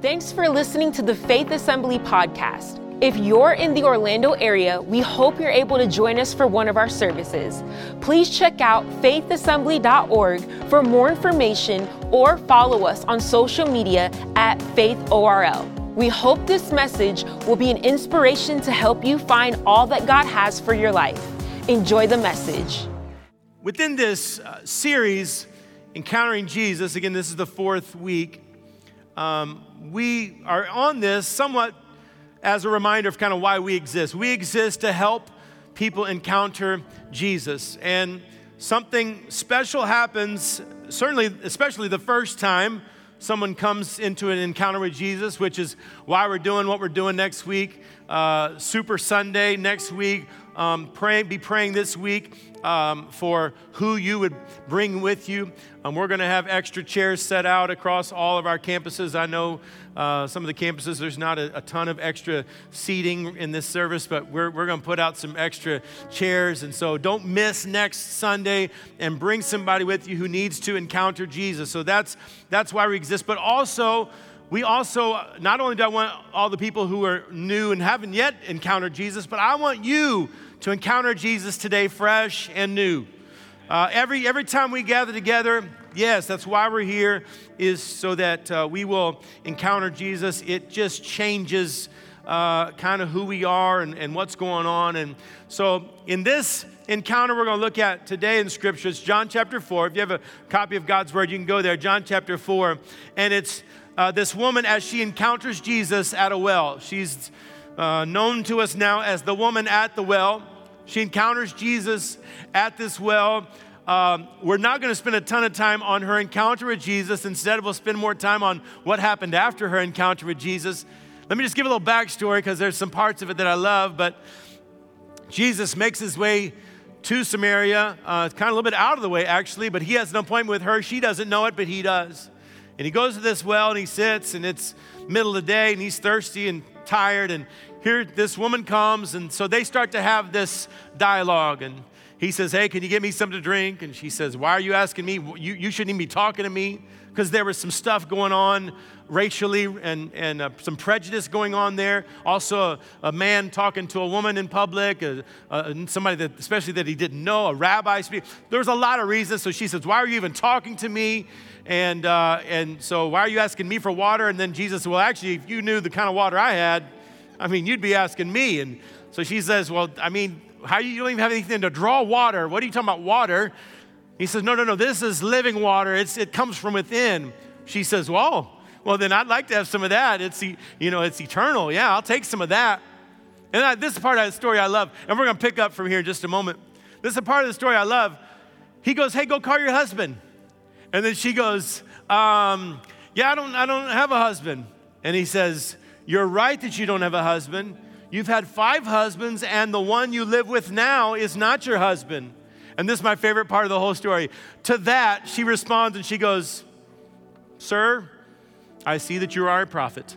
Thanks for listening to the Faith Assembly podcast. If you're in the Orlando area, we hope you're able to join us for one of our services. Please check out faithassembly.org for more information or follow us on social media at faithorl. We hope this message will be an inspiration to help you find all that God has for your life. Enjoy the message. Within this uh, series, Encountering Jesus, again, this is the fourth week, um, we are on this somewhat as a reminder of kind of why we exist. We exist to help people encounter Jesus. And something special happens, certainly, especially the first time someone comes into an encounter with Jesus, which is why we're doing what we're doing next week. Uh, Super Sunday next week, um, pray, be praying this week um, for who you would bring with you. Um, we're going to have extra chairs set out across all of our campuses. I know uh, some of the campuses, there's not a, a, ton of extra seating in this service, but we're, we're going to put out some extra chairs. And so don't miss next Sunday and bring somebody with you who needs to encounter Jesus. So that's, that's why we exist. But also, we also, not only do I want all the people who are new and haven't yet encountered Jesus, but I want you to encounter Jesus today fresh and new. Uh, every, every time we gather together, yes, that's why we're here, is so that uh, we will encounter Jesus. It just changes uh, kind of who we are and, and what's going on. And so, in this encounter we're going to look at today in Scripture, it's John chapter 4. If you have a copy of God's Word, you can go there, John chapter 4. And it's uh, this woman as she encounters Jesus at a well. She's uh, known to us now as the woman at the well. She encounters Jesus at this well. Um, we're not going to spend a ton of time on her encounter with Jesus. Instead, we'll spend more time on what happened after her encounter with Jesus. Let me just give a little backstory because there's some parts of it that I love. But Jesus makes his way to Samaria, uh, kind of a little bit out of the way, actually, but he has an appointment with her. She doesn't know it, but he does. And he goes to this well and he sits, and it's middle of the day, and he's thirsty and tired, and here this woman comes, and so they start to have this dialogue. And he says, Hey, can you get me something to drink? And she says, Why are you asking me? You, you shouldn't even be talking to me. Because there was some stuff going on racially and, and uh, some prejudice going on there. Also, a, a, man talking to a woman in public, uh, uh, somebody that, especially that he didn't know, a rabbi speak. There was a lot of reasons. So she says, Why are you even talking to me? And, uh, and so, why are you asking me for water? And then Jesus said, Well, actually, if you knew the kind of water I had, I mean, you'd be asking me. And so she says, Well, I mean, how you don't even have anything to draw water? What are you talking about, water? He says, No, no, no, this is living water. It's, it comes from within. She says, Well, well, then I'd like to have some of that. It's, you know, it's eternal. Yeah, I'll take some of that. And I, this is part of the story I love. And we're going to pick up from here in just a moment. This is a part of the story I love. He goes, Hey, go call your husband. And then she goes, um, Yeah, I don't, I don't have a husband. And he says, you're right that you don't have a husband. You've had five husbands, and the one you live with now is not your husband. And this is my favorite part of the whole story. To that, she responds and she goes, Sir, I see that you are a prophet.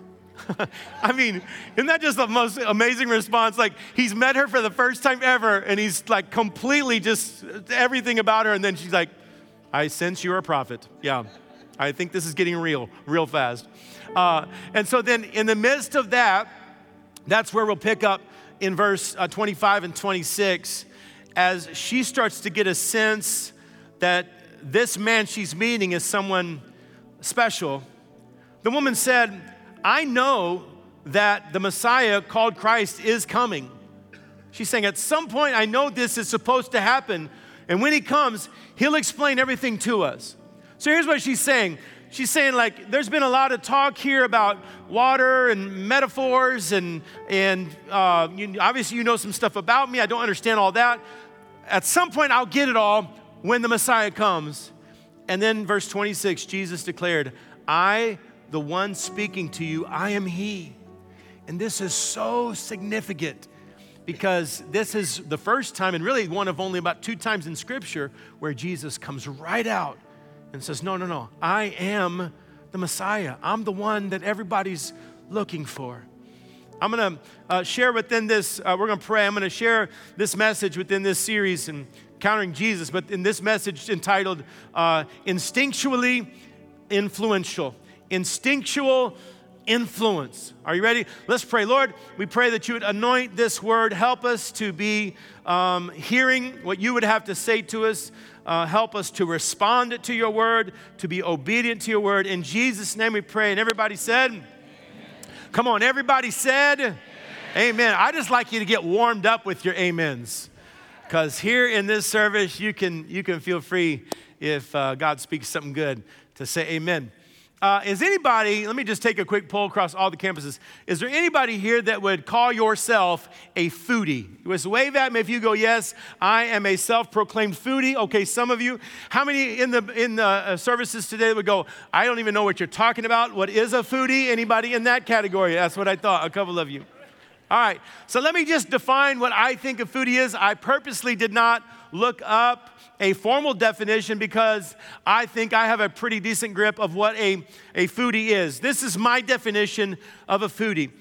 I mean, isn't that just the most amazing response? Like, he's met her for the first time ever, and he's like completely just everything about her. And then she's like, I sense you're a prophet. Yeah, I think this is getting real, real fast. Uh, and so then, in the midst of that, that's where we'll pick up in verse uh, 25 and 26 as she starts to get a sense that this man she's meeting is someone special. The woman said, I know that the Messiah called Christ is coming. She's saying, At some point, I know this is supposed to happen. And when he comes, he'll explain everything to us. So here's what she's saying she's saying like there's been a lot of talk here about water and metaphors and and uh, you, obviously you know some stuff about me i don't understand all that at some point i'll get it all when the messiah comes and then verse 26 jesus declared i the one speaking to you i am he and this is so significant because this is the first time and really one of only about two times in scripture where jesus comes right out and says, No, no, no, I am the Messiah. I'm the one that everybody's looking for. I'm going to uh, share within this, uh, we're going to pray. I'm going to share this message within this series and encountering Jesus, but in this message entitled uh, Instinctually Influential. Instinctual influence. Are you ready? Let's pray. Lord, we pray that you would anoint this word. Help us to be um, hearing what you would have to say to us. Uh, help us to respond to your word, to be obedient to your word. In Jesus' name we pray. And everybody said, Amen. Come on, everybody said, Amen. Amen. I just like you to get warmed up with your amens. Because here in this service, you can, you can feel free if uh, God speaks something good to say amen. Uh, is anybody, let me just take a quick poll across all the campuses. Is there anybody here that would call yourself a foodie? Just wave at me if you go, yes, I am a self proclaimed foodie. Okay, some of you. How many in the, in the uh, services today would go, I don't even know what you're talking about? What is a foodie? Anybody in that category? That's what I thought, a couple of you. All right, so let me just define what I think a foodie is. I purposely did not look up a formal definition because I think I have a pretty decent grip of what a, a foodie is. This is my definition of a foodie.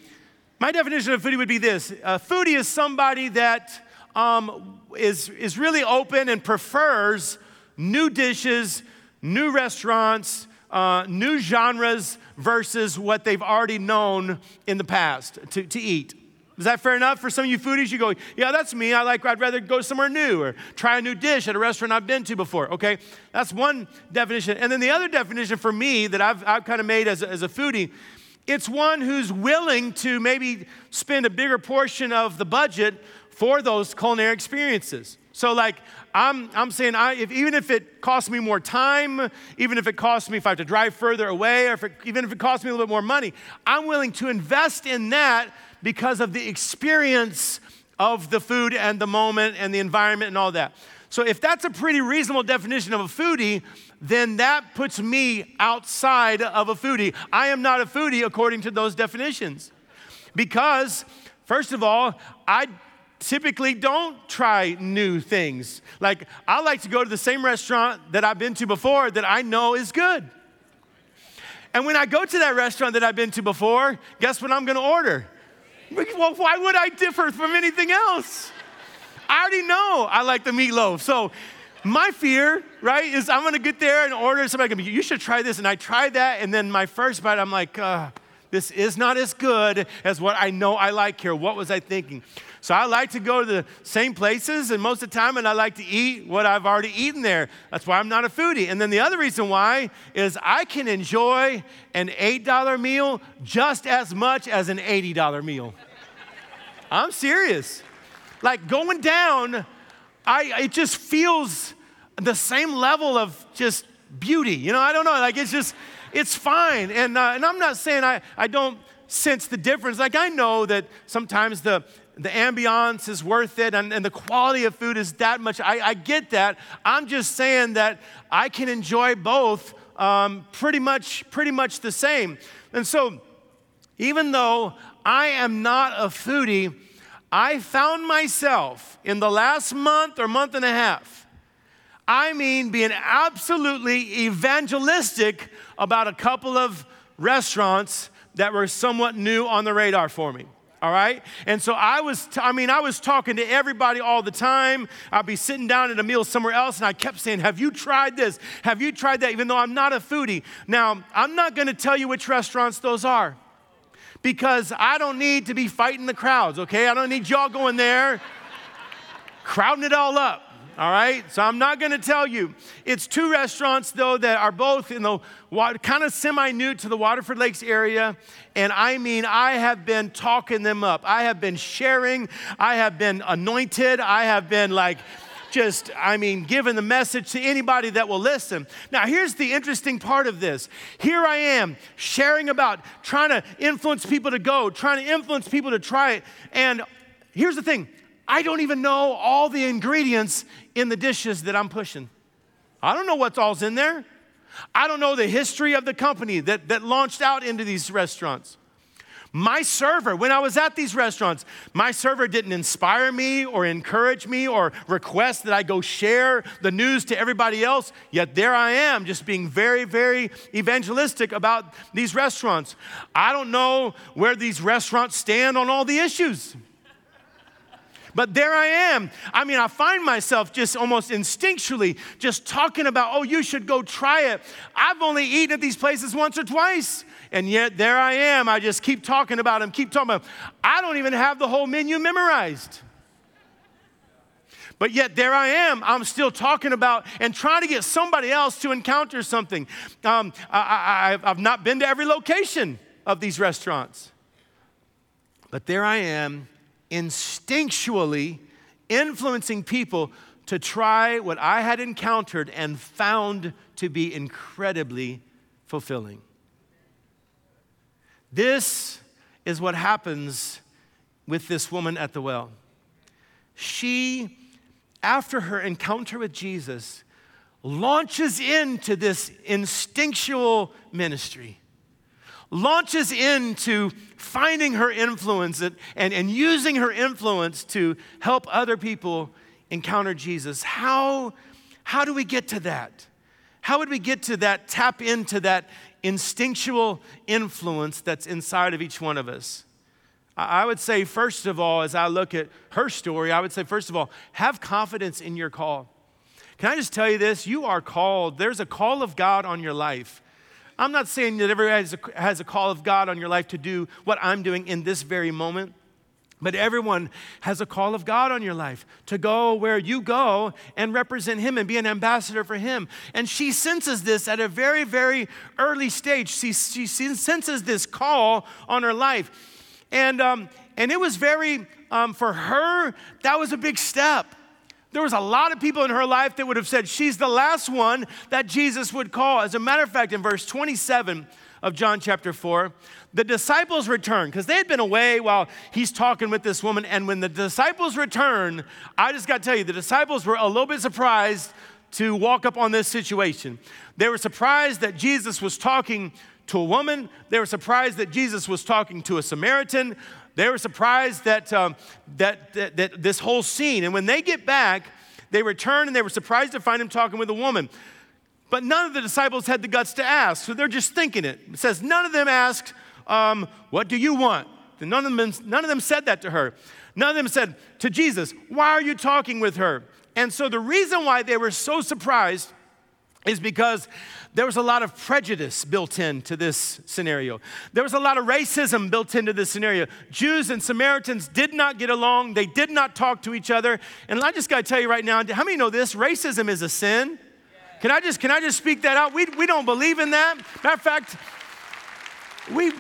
My definition of foodie would be this a foodie is somebody that um, is is, really open and prefers new dishes, new restaurants, uh, new genres versus what they've already known in the past to, to eat. Is that fair enough? For some of you foodies, you go, yeah, that's me. I like, I'd rather go somewhere new or try a new dish at a restaurant I've been to before. Okay, that's one definition. And then the other definition for me that I've, I've kind of made as a, as a foodie, it's one who's willing to maybe spend a bigger portion of the budget for those culinary experiences. So, like, I'm, I'm saying, I, if, even if it costs me more time, even if it costs me if I have to drive further away, or if it, even if it costs me a little bit more money, I'm willing to invest in that because of the experience of the food and the moment and the environment and all that. So, if that's a pretty reasonable definition of a foodie, then that puts me outside of a foodie. I am not a foodie according to those definitions. Because, first of all, I typically don't try new things. Like, I like to go to the same restaurant that I've been to before that I know is good. And when I go to that restaurant that I've been to before, guess what I'm gonna order? Well, why would I differ from anything else? I already know I like the meatloaf. So my fear, right, is I'm gonna get there and order somebody, be, you should try this. And I tried that, and then my first bite, I'm like, uh, this is not as good as what I know I like here. What was I thinking? So I like to go to the same places, and most of the time, and I like to eat what I've already eaten there. That's why I'm not a foodie. And then the other reason why is I can enjoy an $8 meal just as much as an $80 meal. I'm serious. Like going down, I it just feels the same level of just beauty. You know, I don't know. Like it's just, it's fine. And, uh, and I'm not saying I, I don't sense the difference. Like I know that sometimes the, the ambiance is worth it and, and the quality of food is that much. I, I get that. I'm just saying that I can enjoy both um, pretty much pretty much the same. And so even though I am not a foodie, I found myself in the last month or month and a half, I mean, being absolutely evangelistic about a couple of restaurants that were somewhat new on the radar for me all right? And so I was, t- I mean, I was talking to everybody all the time. I'd be sitting down at a meal somewhere else, and I kept saying, Have you tried this? Have you tried that? Even though I'm not a foodie. Now, I'm not gonna tell you which restaurants those are because I don't need to be fighting the crowds, okay? I don't need y'all going there, crowding it all up. All right, so I'm not going to tell you. It's two restaurants though that are both in the kind of semi new to the Waterford Lakes area, and I mean, I have been talking them up. I have been sharing. I have been anointed. I have been like just, I mean, giving the message to anybody that will listen. Now, here's the interesting part of this. Here I am sharing about trying to influence people to go, trying to influence people to try it. And here's the thing I don't even know all the ingredients in the dishes that I'm pushing. I don't know what's all's in there. I don't know the history of the company that, that launched out into these restaurants. My server, when I was at these restaurants, my server didn't inspire me or encourage me or request that I go share the news to everybody else. Yet there I am, just being very, very evangelistic about these restaurants. I don't know where these restaurants stand on all the issues. But there I am. I mean, I find myself just almost instinctually just talking about, oh, you should go try it. I've only eaten at these places once or twice And yet there I am. I just keep talking about them, keep talking about them. I don't even have the whole menu memorized. But yet there I am. I'm still talking about and trying to get somebody else to encounter something. Um, I, have not been to every location of these restaurants. But there I am, instinctually influencing people to try what I had encountered and found to be incredibly fulfilling. This is what happens with this woman at the well. She after her encounter with Jesus, launches into this instinctual ministry, launches into finding her influence and, and, and using her influence to help other people encounter Jesus. How, how do we get to that? How would we get to that, tap into that instinctual influence that's inside of each one of us? I would say, first of all, as I look at her story, I would say, first of all, have confidence in your call. Can I just tell you this? You are called. There's a call of God on your life. I'm not saying that everybody has a, has a call of God on your life to do what I'm doing in this very moment. But everyone has a call of God on your life to go where you go and represent Him and be an ambassador for Him. And she senses this at a very, very early stage. She, she senses this call on her life. And, um, and it was very, um, for her, that was a big step. There was a lot of people in her life that would have said, She's the last one that Jesus would call. As a matter of fact, in verse 27 of John chapter 4, the disciples return because they had been away while he's talking with this woman. And when the disciples return, I just got to tell you, the disciples were a little bit surprised to walk up on this situation. They were surprised that Jesus was talking to a woman. They were surprised that Jesus was talking to a Samaritan. They were surprised that, um, that, that, that this whole scene. And when they get back, they return and they were surprised to find him talking with a woman. But none of the disciples had the guts to ask, so they're just thinking it. It says, none of them asked, um, What do you want? None of, them, none of them said that to her. None of them said to Jesus, Why are you talking with her? And so the reason why they were so surprised is because there was a lot of prejudice built into this scenario. There was a lot of racism built into this scenario. Jews and Samaritans did not get along, they did not talk to each other. And I just got to tell you right now, how many know this? Racism is a sin. Can I just can I just speak that out? We, we don't believe in that. Matter of fact, we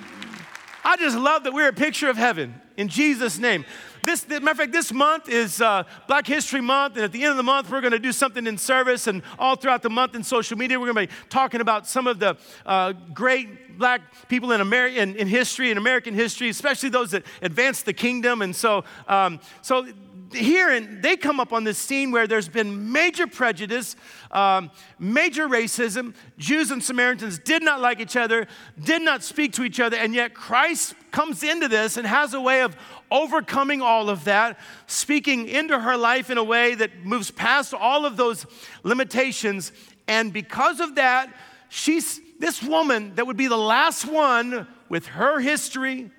I just love that we're a picture of heaven in Jesus' name. This, matter of fact, this month is uh, Black History Month, and at the end of the month, we're going to do something in service, and all throughout the month in social media, we're going to be talking about some of the uh, great black people in, Ameri- in, in, history, in American history, especially those that advanced the kingdom. And so, um, so here and they come up on this scene where there's been major prejudice, um, major racism. Jews and Samaritans did not like each other, did not speak to each other, and yet Christ comes into this and has a way of overcoming all of that, speaking into her life in a way that moves past all of those limitations. And because of that, she's this woman that would be the last one with her history,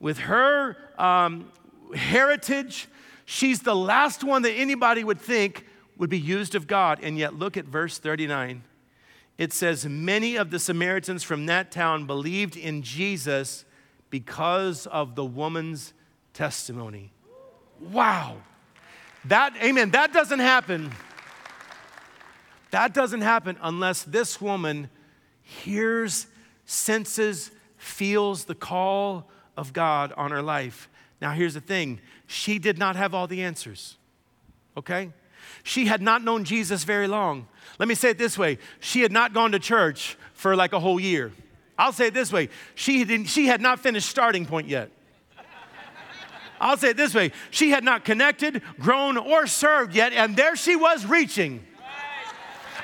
with her um, heritage She's the last one that anybody would think would be used of God. And yet, look at verse 39. It says, Many of the Samaritans from that town believed in Jesus because of the woman's testimony. Wow. That, amen, that doesn't happen. That doesn't happen unless this woman hears, senses, feels the call of God on her life. Now, here's the thing she did not have all the answers, okay? She had not known Jesus very long. Let me say it this way she had not gone to church for like a whole year. I'll say it this way she, didn't, she had not finished starting point yet. I'll say it this way she had not connected, grown, or served yet, and there she was reaching.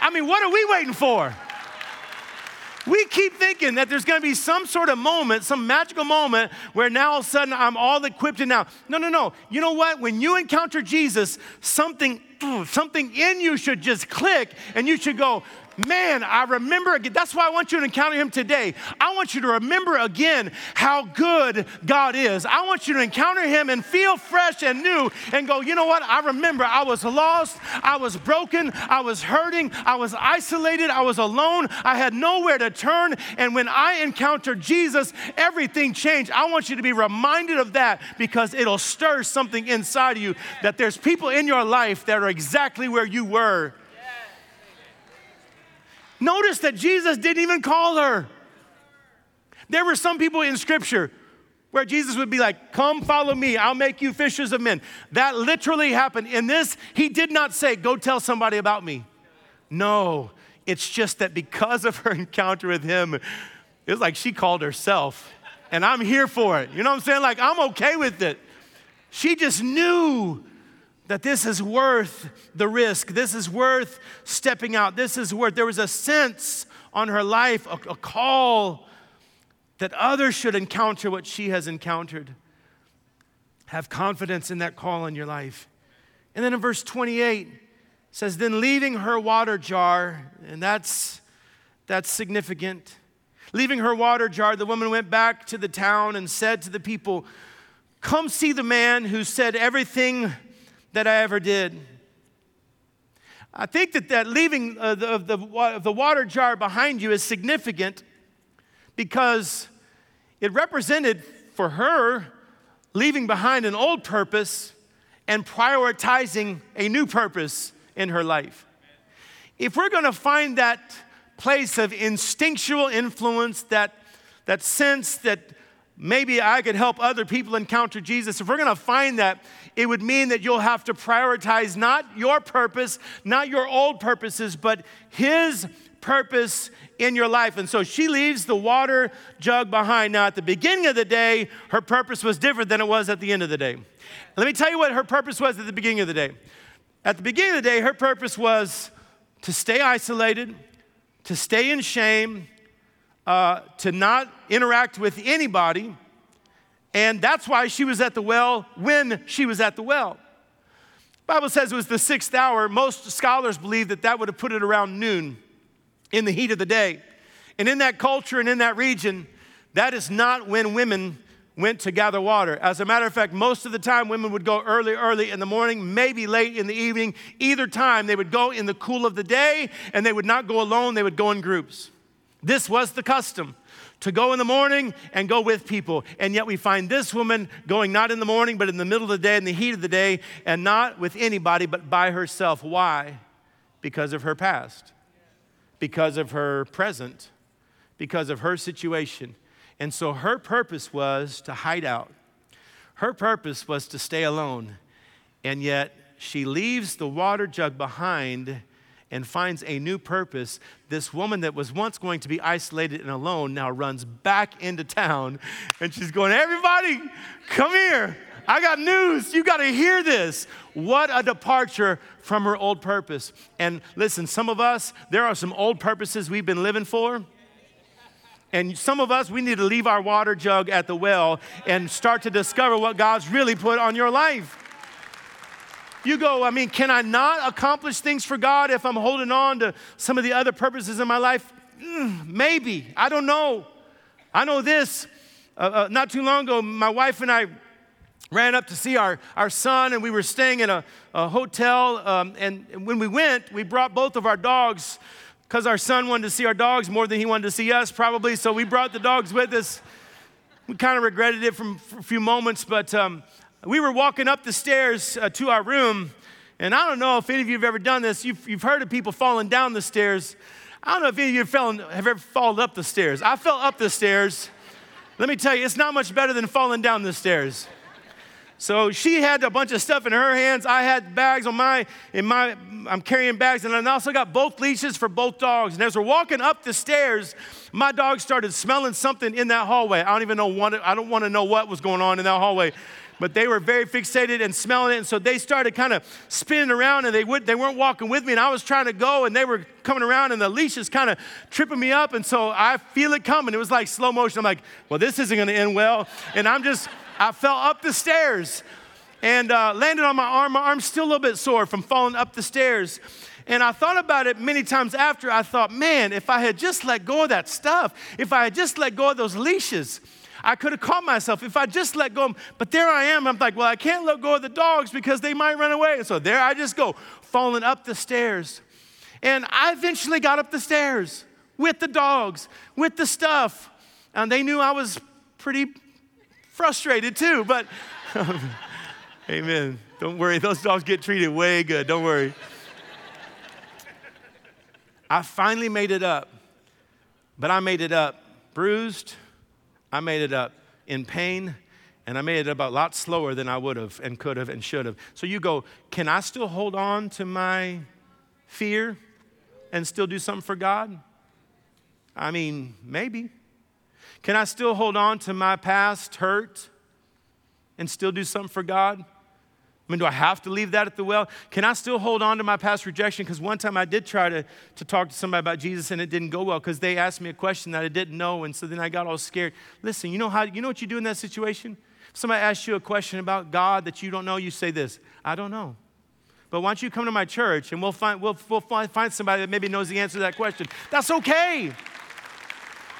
I mean, what are we waiting for? We keep thinking that there's going to be some sort of moment, some magical moment where now all of a sudden I'm all equipped and now. No, no, no. You know what? When you encounter Jesus, something something in you should just click and you should go, man, I remember again. That's why I want you to encounter him today. I want you to remember again how good God is. I want you to encounter him and feel fresh and new and go, you know what? I remember I was lost, I was broken, I was hurting, I was isolated, I was alone, I had nowhere to turn. And when I encountered Jesus, everything changed. I want you to be reminded of that because it'll stir something inside of you that there's people in your life that are exactly where you were Notice that Jesus didn't even call her. There were some people in Scripture where Jesus would be like, Come follow me, I'll make you fishers of men. That literally happened. In this, he did not say, Go tell somebody about me. No, it's just that because of her encounter with him, it was like she called herself. And I'm here for it. You know what I'm saying? Like, I'm okay with it. She just knew that this is worth the risk. This is worth stepping out. This is worth, there was a sense on her life, a, a call that others should encounter what she has encountered. Have confidence in that call in your life. And then in verse 28, says, Then leaving her water jar, and that's, that's significant. Leaving her water jar, the woman went back to the town and said to the people, Come see the man who said everything that I ever did. I think that, that leaving uh, the, the, the water jar behind you is significant because it represented for her leaving behind an old purpose and prioritizing a new purpose in her life. If we're going to find that place of instinctual influence, that, that sense that maybe I could help other people encounter Jesus, if we're going to find that, it would mean that you'll have to prioritize not your purpose, not your old purposes, but His purpose in your life. And so she leaves the water jug behind. Now, at the beginning of the day, her purpose was different than it was at the end of the day. Let me tell you what her purpose was at the beginning of the day. At the beginning of the day, her purpose was to stay isolated, to stay in shame, uh, to not interact with anybody, and that's why she was at the well when she was at the well. Bible says it was the sixth hour. Most scholars believe that that would have put it around noon in the heat of the day. And in that culture and in that region, that is not when women went to gather water. As a matter of fact, most of the time women would go early, early in the morning, maybe late in the evening. Either time, they would go in the cool of the day and they would not go alone, they would go in groups. This was the custom to go in the morning and go with people. And yet we find this woman going not in the morning, but in the middle of the day, in the heat of the day, and not with anybody, but by herself. Why? Because of her past, because of her present, because of her situation. And so her purpose was to hide out. Her purpose was to stay alone. And yet she leaves the water jug behind and finds a new purpose. This woman that was once going to be isolated and alone now runs back into town and she's going, Everybody, come here. I got news. You got to hear this. What a departure from her old purpose. And listen, some of us, there are some old purposes we've been living for. And some of us, we need to leave our water jug at the well and start to discover what God's really put on your life. You go, I mean, can I not accomplish things for God if I'm holding on to some of the other purposes in my life? Mm, maybe. I don't know. I know this. Uh, uh, not too long ago, my wife and I ran up to see our, our son, and we were staying in a, a hotel. Um, and when we went, we brought both of our dogs because our son wanted to see our dogs more than he wanted to see us, probably. So we brought the dogs with us. We kind of regretted it for a few moments, but um, we were walking up the stairs uh, to our room, and I don't know if any of you have ever done this. You've, you've heard of people falling down the stairs. I don't know if any of you have, fallen, have ever fallen up the stairs. I fell up the stairs. Let me tell you, it's not much better than falling down the stairs. So she had a bunch of stuff in her hands. I had bags on my, in my, I'm carrying bags, and I also got both leashes for both dogs. And as we're walking up the stairs, my dog started smelling something in that hallway. I don't even know what, I don't want to know what was going on in that hallway but they were very fixated and smelling it. And so they started kind of spinning around and they, would, they weren't walking with me. And I was trying to go and they were coming around and the leash is kind of tripping me up. And so I feel it coming. It was like slow motion. I'm like, well, this isn't going to end well. And I'm just, I fell up the stairs and uh, landed on my arm. My arm's still a little bit sore from falling up the stairs. And I thought about it many times after. I thought, man, if I had just let go of that stuff, if I had just let go of those leashes, I could have caught myself if I just let go. But there I am. I'm like, well, I can't let go of the dogs because they might run away. And so there I just go, falling up the stairs. And I eventually got up the stairs with the dogs, with the stuff. And they knew I was pretty frustrated too, but amen. Don't worry, those dogs get treated way good. Don't worry. I finally made it up, but I made it up bruised, I made it up in pain, and I made it up a lot slower than I would have and could have and should have. So you go, can I still hold on to my fear and still do something for God? I mean, maybe. Can I still hold on to my past hurt and still do something for God? I mean, do I have to leave that at the well? Can I still hold on to my past rejection? Because one time I did try to, to talk to somebody about Jesus and it didn't go well because they asked me a question that I didn't know. And so then I got all scared. Listen, you know, how, you know what you do in that situation? If somebody asks you a question about God that you don't know, you say this I don't know. But why don't you come to my church and we'll find, we'll, we'll find somebody that maybe knows the answer to that question? That's okay.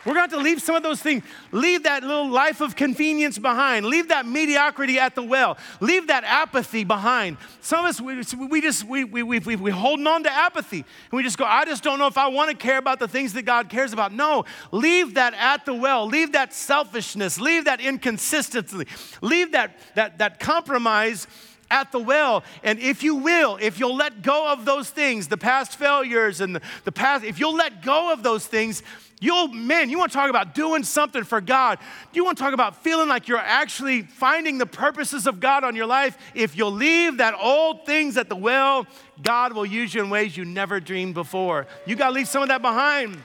We're going to have to leave some of those things. Leave that little life of convenience behind. Leave that mediocrity at the well. Leave that apathy behind. Some of us, we, we just, we, we, we, we, we holding on to apathy. And we just go, I just don't know if I want to care about the things that God cares about. No, leave that at the well. Leave that selfishness. Leave that inconsistency. Leave that, that, that compromise at the well. And if you will, if you'll let go of those things, the past failures and the, the past, if you'll let go of those things, You'll, man, you want to talk about doing something for God. You want to talk about feeling like you're actually finding the purposes of God on your life. If you'll leave that old things at the well, God will use you in ways you never dreamed before. You got to leave some of that behind.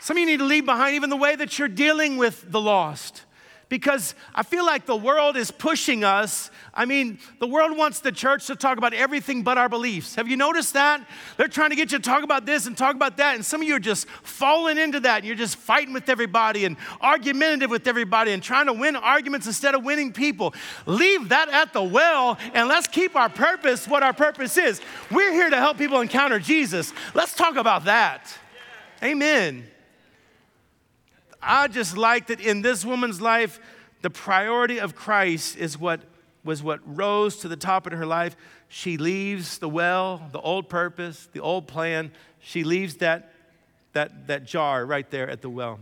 Some of you need to leave behind even the way that you're dealing with the lost because I feel like the world is pushing us. I mean, the world wants the church to talk about everything but our beliefs. Have you noticed that? They're trying to get you to talk about this and talk about that, and some of you are just falling into that, and you're just fighting with everybody and argumentative with everybody and trying to win arguments instead of winning people. Leave that at the well, and let's keep our purpose what our purpose is. We're here to help people encounter Jesus. Let's talk about that. Amen. I just like that in this woman's life, the priority of Christ is what was what rose to the top in her life. She leaves the well, the old purpose, the old plan. She leaves that, that, that jar right there at the well.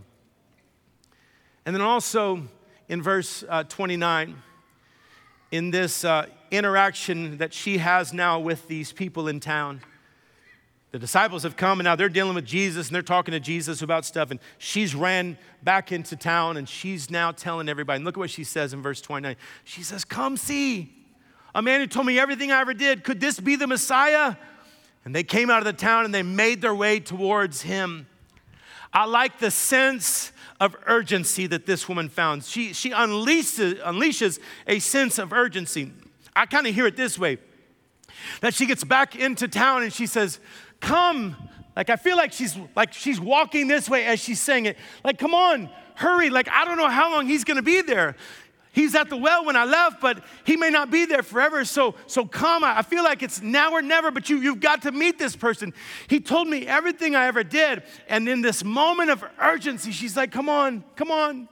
And then also in verse uh, 29, in this uh, interaction that she has now with these people in town, the disciples have come and now they're dealing with Jesus and they're talking to Jesus about stuff. And she's ran back into town and she's now telling everybody. And look at what she says in verse 29. She says, Come see a man who told me everything I ever did. Could this be the Messiah? And they came out of the town and they made their way towards him. I like the sense of urgency that this woman found. She, she unleashes, unleashes a sense of urgency. I kind of hear it this way that she gets back into town and she says, come. Like I feel like she's like she's walking this way as she's saying it. Like, come on, hurry. Like, I don't know how long he's gonna be there. He's at the well when I left, but he may not be there forever. So, so come. I feel like it's now or never, but you, you've got to meet this person. He told me everything I ever did. And in this moment of urgency, she's like, come on, come on.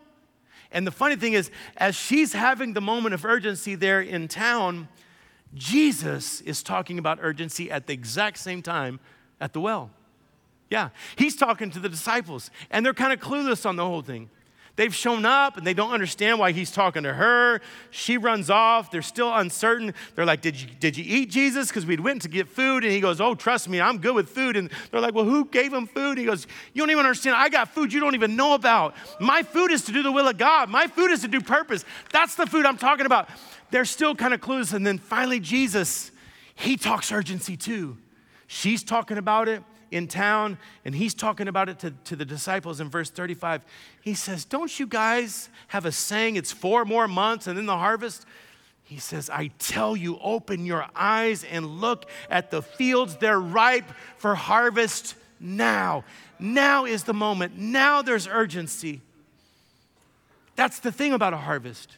And the funny thing is, as she's having the moment of urgency there in town, Jesus is talking about urgency at the exact same time at the well. Yeah, he's talking to the disciples, and they're kind of clueless on the whole thing. They've shown up and they don't understand why he's talking to her. She runs off. They're still uncertain. They're like, Did you, did you eat Jesus? Because we went to get food. And he goes, Oh, trust me, I'm good with food. And they're like, Well, who gave him food? he goes, You don't even understand. I got food you don't even know about. My food is to do the will of God, my food is to do purpose. That's the food I'm talking about. They're still kind of clueless. And then finally, Jesus, he talks urgency too. She's talking about it in town, and he's talking about it to, to the disciples in verse 35. He says, Don't you guys have a saying, it's four more months and then the harvest? He says, I tell you, open your eyes and look at the fields. They're ripe for harvest now. Now is the moment. Now there's urgency. That's the thing about a harvest.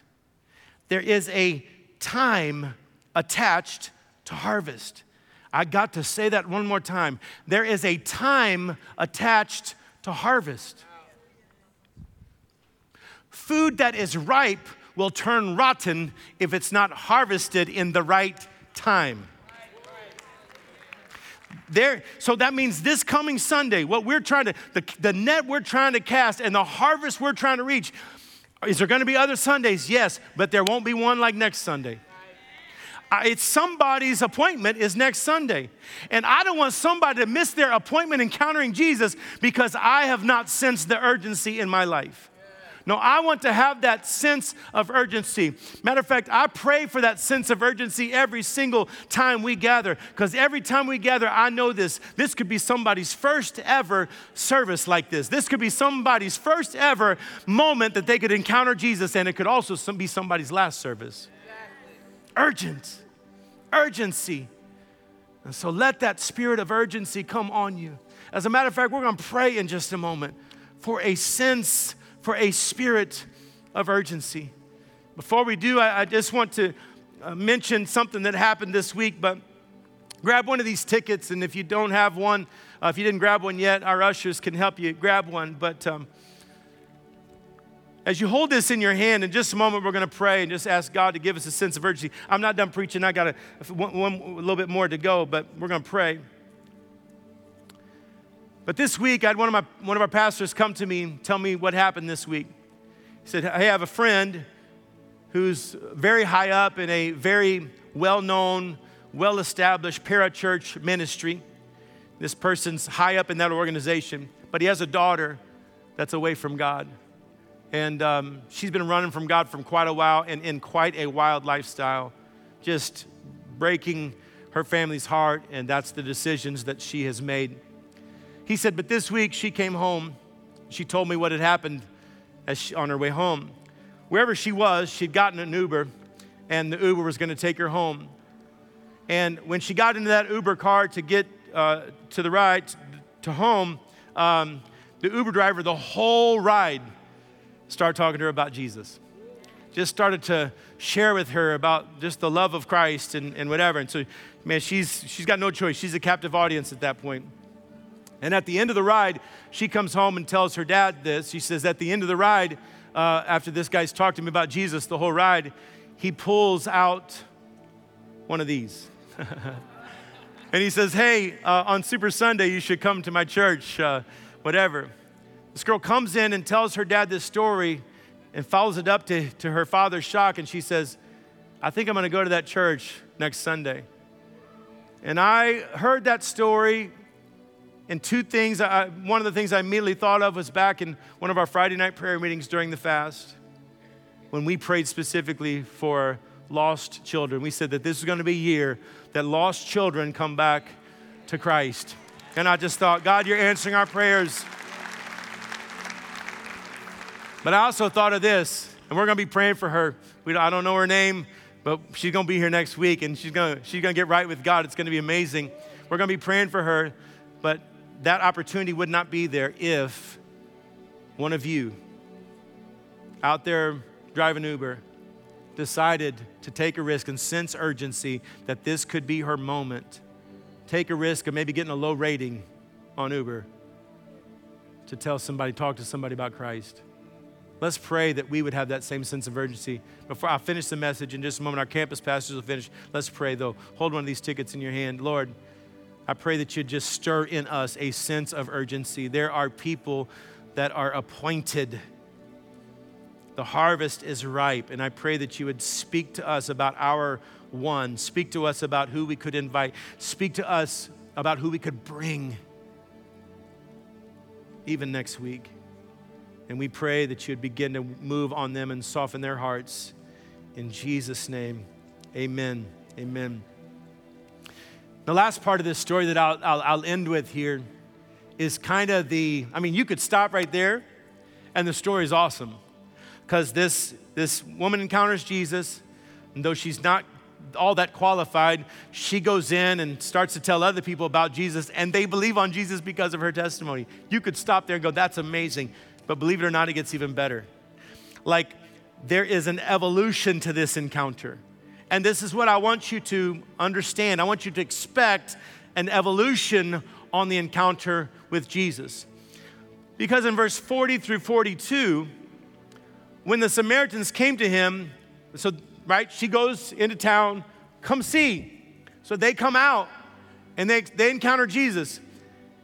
There is a time attached to harvest. I got to say that one more time. There is a time attached to harvest. Food that is ripe will turn rotten if it's not harvested in the right time. There, so that means this coming Sunday, what we're trying to, the, the net we're trying to cast and the harvest we're trying to reach, is there going to be other Sundays? Yes, but there won't be one like next Sunday. It's somebody's appointment is next Sunday. And I don't want somebody to miss their appointment encountering Jesus because I have not sensed the urgency in my life. No, I want to have that sense of urgency. Matter of fact, I pray for that sense of urgency every single time we gather because every time we gather, I know this. This could be somebody's first ever service like this. This could be somebody's first ever moment that they could encounter Jesus, and it could also be somebody's last service. Urgent, urgency. And so let that spirit of urgency come on you. As a matter of fact, we're going to pray in just a moment for a sense for a spirit of urgency. Before we do, I, I just want to uh, mention something that happened this week, but grab one of these tickets, and if you don't have one, uh, if you didn't grab one yet, our ushers can help you grab one. But um, as you hold this in your hand, in just a moment, we're going to pray and just ask God to give us a sense of urgency. I'm not done preaching, I got a, one, one, a little bit more to go, but we're going to pray. But this week, I had one of, my, one of our pastors come to me and tell me what happened this week. He said, Hey, I have a friend who's very high up in a very well known, well established parachurch ministry. This person's high up in that organization, but he has a daughter that's away from God. And um, she's been running from God for quite a while and in quite a wild lifestyle, just breaking her family's heart, and that's the decisions that she has made. He said, But this week she came home. She told me what had happened as she, on her way home. Wherever she was, she'd gotten an Uber, and the Uber was going to take her home. And when she got into that Uber car to get uh, to the ride to home, um, the Uber driver, the whole ride, started talking to her about Jesus. Just started to share with her about just the love of Christ and, and whatever. And so, man, she's, she's got no choice. She's a captive audience at that point. And at the end of the ride, she comes home and tells her dad this. She says, At the end of the ride, uh, after this guy's talked to me about Jesus the whole ride, he pulls out one of these. and he says, Hey, uh, on Super Sunday, you should come to my church, uh, whatever. This girl comes in and tells her dad this story and follows it up to, to her father's shock. And she says, I think I'm going to go to that church next Sunday. And I heard that story and two things, I, one of the things I immediately thought of was back in one of our Friday night prayer meetings during the fast, when we prayed specifically for lost children. We said that this is going to be a year that lost children come back to Christ. And I just thought, God, you're answering our prayers. But I also thought of this, and we're going to be praying for her. We, I don't know her name, but she's going to be here next week, and she's going she's going to get right with God. It's going to be amazing. We're going to be praying for her, but that opportunity would not be there if one of you out there driving Uber decided to take a risk and sense urgency that this could be her moment. Take a risk of maybe getting a low rating on Uber to tell somebody, talk to somebody about Christ. Let's pray that we would have that same sense of urgency. Before I finish the message in just a moment, our campus pastors will finish. Let's pray though. Hold one of these tickets in your hand. Lord, I pray that you'd just stir in us a sense of urgency. There are people that are appointed. The harvest is ripe, and I pray that you would speak to us about our one, speak to us about who we could invite, speak to us about who we could bring even next week. And we pray that you'd begin to move on them and soften their hearts. In Jesus' name, amen. Amen. The last part of this story that I'll, I'll, I'll end with here is kind of the, I mean, you could stop right there and the story is awesome. Because this, this woman encounters Jesus, and though she's not all that qualified, she goes in and starts to tell other people about Jesus, and they believe on Jesus because of her testimony. You could stop there and go, that's amazing. But believe it or not, it gets even better. Like, there is an evolution to this encounter. And this is what I want you to understand. I want you to expect an evolution on the encounter with Jesus. Because in verse 40 through 42, when the Samaritans came to him, so, right, she goes into town, come see. So they come out and they, they encounter Jesus.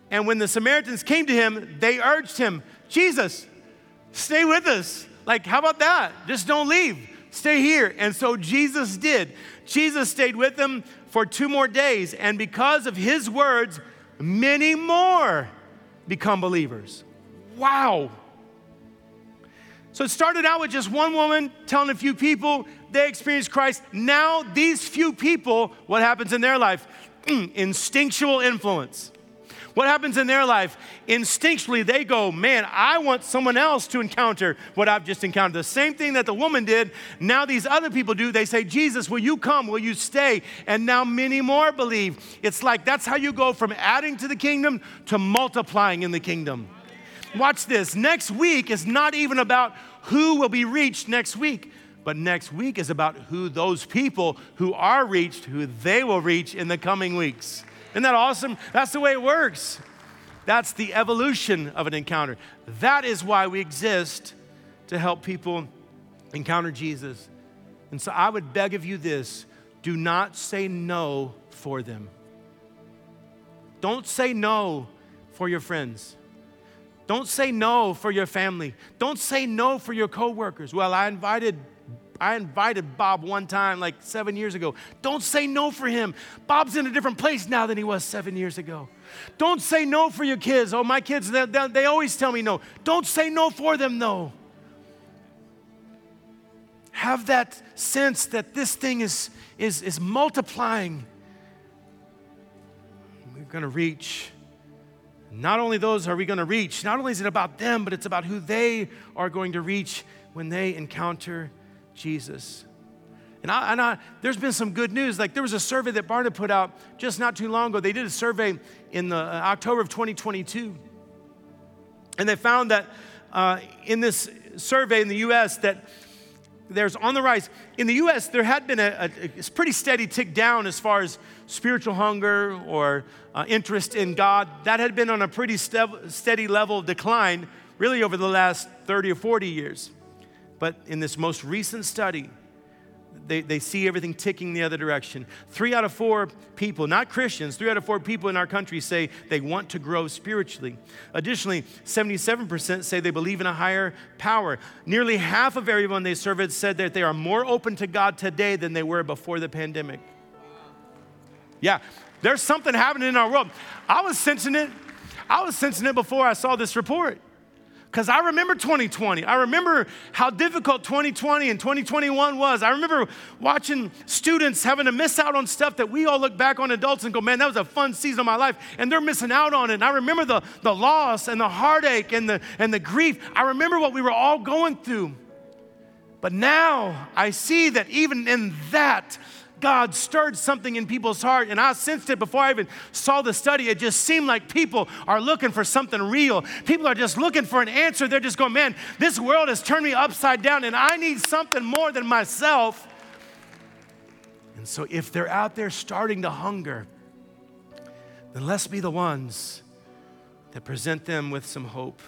And when the Samaritans came to him, they urged him, Jesus, stay with us. Like, how about that? Just don't leave. Stay here. And so Jesus did. Jesus stayed with them for two more days. And because of his words, many more become believers. Wow. So it started out with just one woman telling a few people they experienced Christ. Now, these few people, what happens in their life? Instinctual influence. What happens in their life? Instinctually, they go, Man, I want someone else to encounter what I've just encountered. The same thing that the woman did, now these other people do. They say, Jesus, will you come? Will you stay? And now many more believe. It's like that's how you go from adding to the kingdom to multiplying in the kingdom. Watch this. Next week is not even about who will be reached next week, but next week is about who those people who are reached, who they will reach in the coming weeks. Isn't that awesome? That's the way it works. That's the evolution of an encounter. That is why we exist to help people encounter Jesus. And so I would beg of you this do not say no for them. Don't say no for your friends. Don't say no for your family. Don't say no for your coworkers. Well, I invited I invited Bob one time like 7 years ago. Don't say no for him. Bob's in a different place now than he was 7 years ago. Don't say no for your kids. Oh, my kids they, they always tell me no. Don't say no for them though. Have that sense that this thing is is is multiplying. We're going to reach not only those are we going to reach, not only is it about them, but it's about who they are going to reach when they encounter Jesus. And, I, and I, there's been some good news. Like there was a survey that Barna put out just not too long ago. They did a survey in the, uh, October of 2022. And they found that uh, in this survey in the US that there's on the rise. In the US, there had been a, a, a pretty steady tick down as far as spiritual hunger or uh, interest in God. That had been on a pretty ste- steady level of decline, really over the last 30 or 40 years. But in this most recent study, they, they see everything ticking the other direction. Three out of four people, not Christians, three out of four people in our country say they want to grow spiritually. Additionally, 77% say they believe in a higher power. Nearly half of everyone they surveyed said that they are more open to God today than they were before the pandemic. Yeah, there's something happening in our world. I was sensing it. I was sensing it before I saw this report. Because I remember 2020. I remember how difficult 2020 and 2021 was. I remember watching students having to miss out on stuff that we all look back on adults and go, man, that was a fun season of my life. And they're missing out on it. And I remember the, the loss and the heartache and the, and the grief. I remember what we were all going through. But now I see that even in that, God stirred something in people's heart, and I sensed it before I even saw the study. It just seemed like people are looking for something real. People are just looking for an answer. They're just going, man, this world has turned me upside down, and I need something more than myself. And so, if they're out there starting to hunger, then let's be the ones that present them with some hope.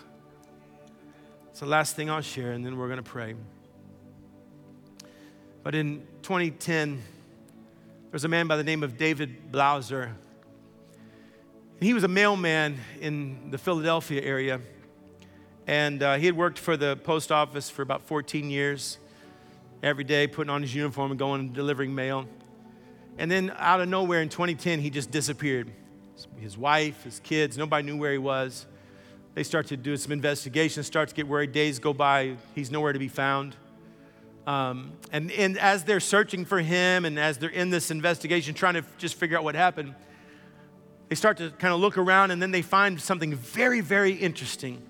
It's the last thing I'll share, and then we're going to pray. But in 2010, there's a man by the name of David Blauser. He was a mailman in the Philadelphia area. And uh, he had worked for the post office for about 14 years, every day putting on his uniform and going and delivering mail. And then out of nowhere in 2010, he just disappeared. His wife, his kids, nobody knew where he was. They start to do some investigation, start to get worried. Days go by, he's nowhere to be found. Um, and, and as they're searching for him and as they're in this investigation trying to just figure out what happened, they start to kind of look around and then they find something very, very interesting.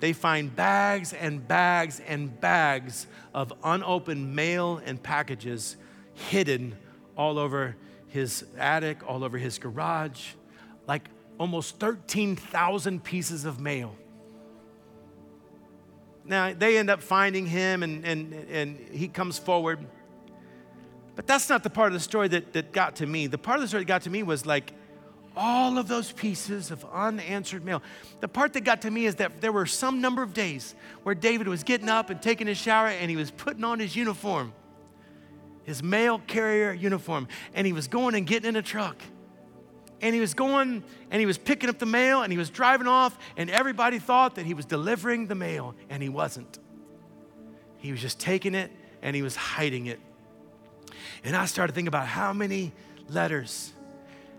They find bags and bags and bags of unopened mail and packages hidden all over his attic, all over his garage, like almost 13,000 pieces of mail. Now, they end up finding him, and, and, and he comes forward. But that's not the part of the story that, that got to me. The part of the story that got to me was like all of those pieces of unanswered mail. The part that got to me is that there were some number of days where David was getting up and taking a shower and he was putting on his uniform, his mail carrier uniform, and he was going and getting in a truck. And he was going and he was picking up the mail and he was driving off, and everybody thought that he was delivering the mail, and he wasn't. He was just taking it and he was hiding it. And I started thinking about how many letters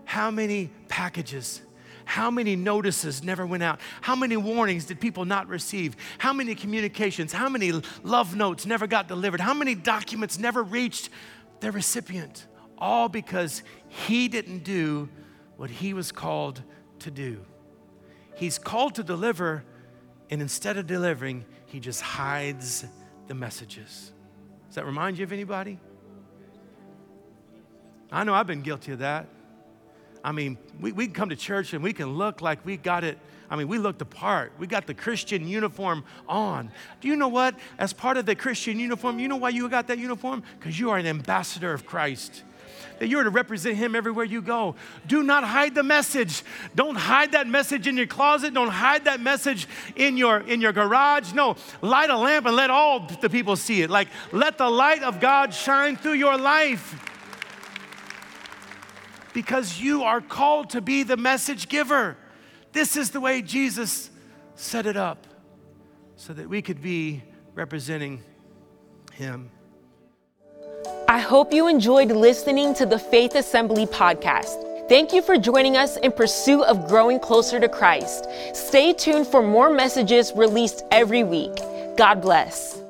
how many packages, how many notices never went out? How many warnings did people not receive? How many communications, how many love notes never got delivered? How many documents never reached their recipient? All because he didn't do what he was called to do. He's called to deliver, and instead of delivering, he just hides the messages. Does that remind you of anybody? I know I've been guilty of that. I mean, we, we can come to church and we can look like we got it. I mean, we looked the part. We got the Christian uniform on. Do you know what? As part of the Christian uniform, you know why you got that uniform? Because you are an ambassador of Christ. That you're to represent Him everywhere you go. Do not hide the message. Don't hide that message in your closet. Don't hide that message in your in your garage. No, light a lamp and let all the people see it. Like let the light of God shine through your life because you are called to be the message giver. This is the way Jesus set it up so that we could be representing Him. I hope you enjoyed listening to the Faith Assembly podcast. Thank you for joining us in pursuit of growing closer to Christ. Stay tuned for more messages released every week. God bless.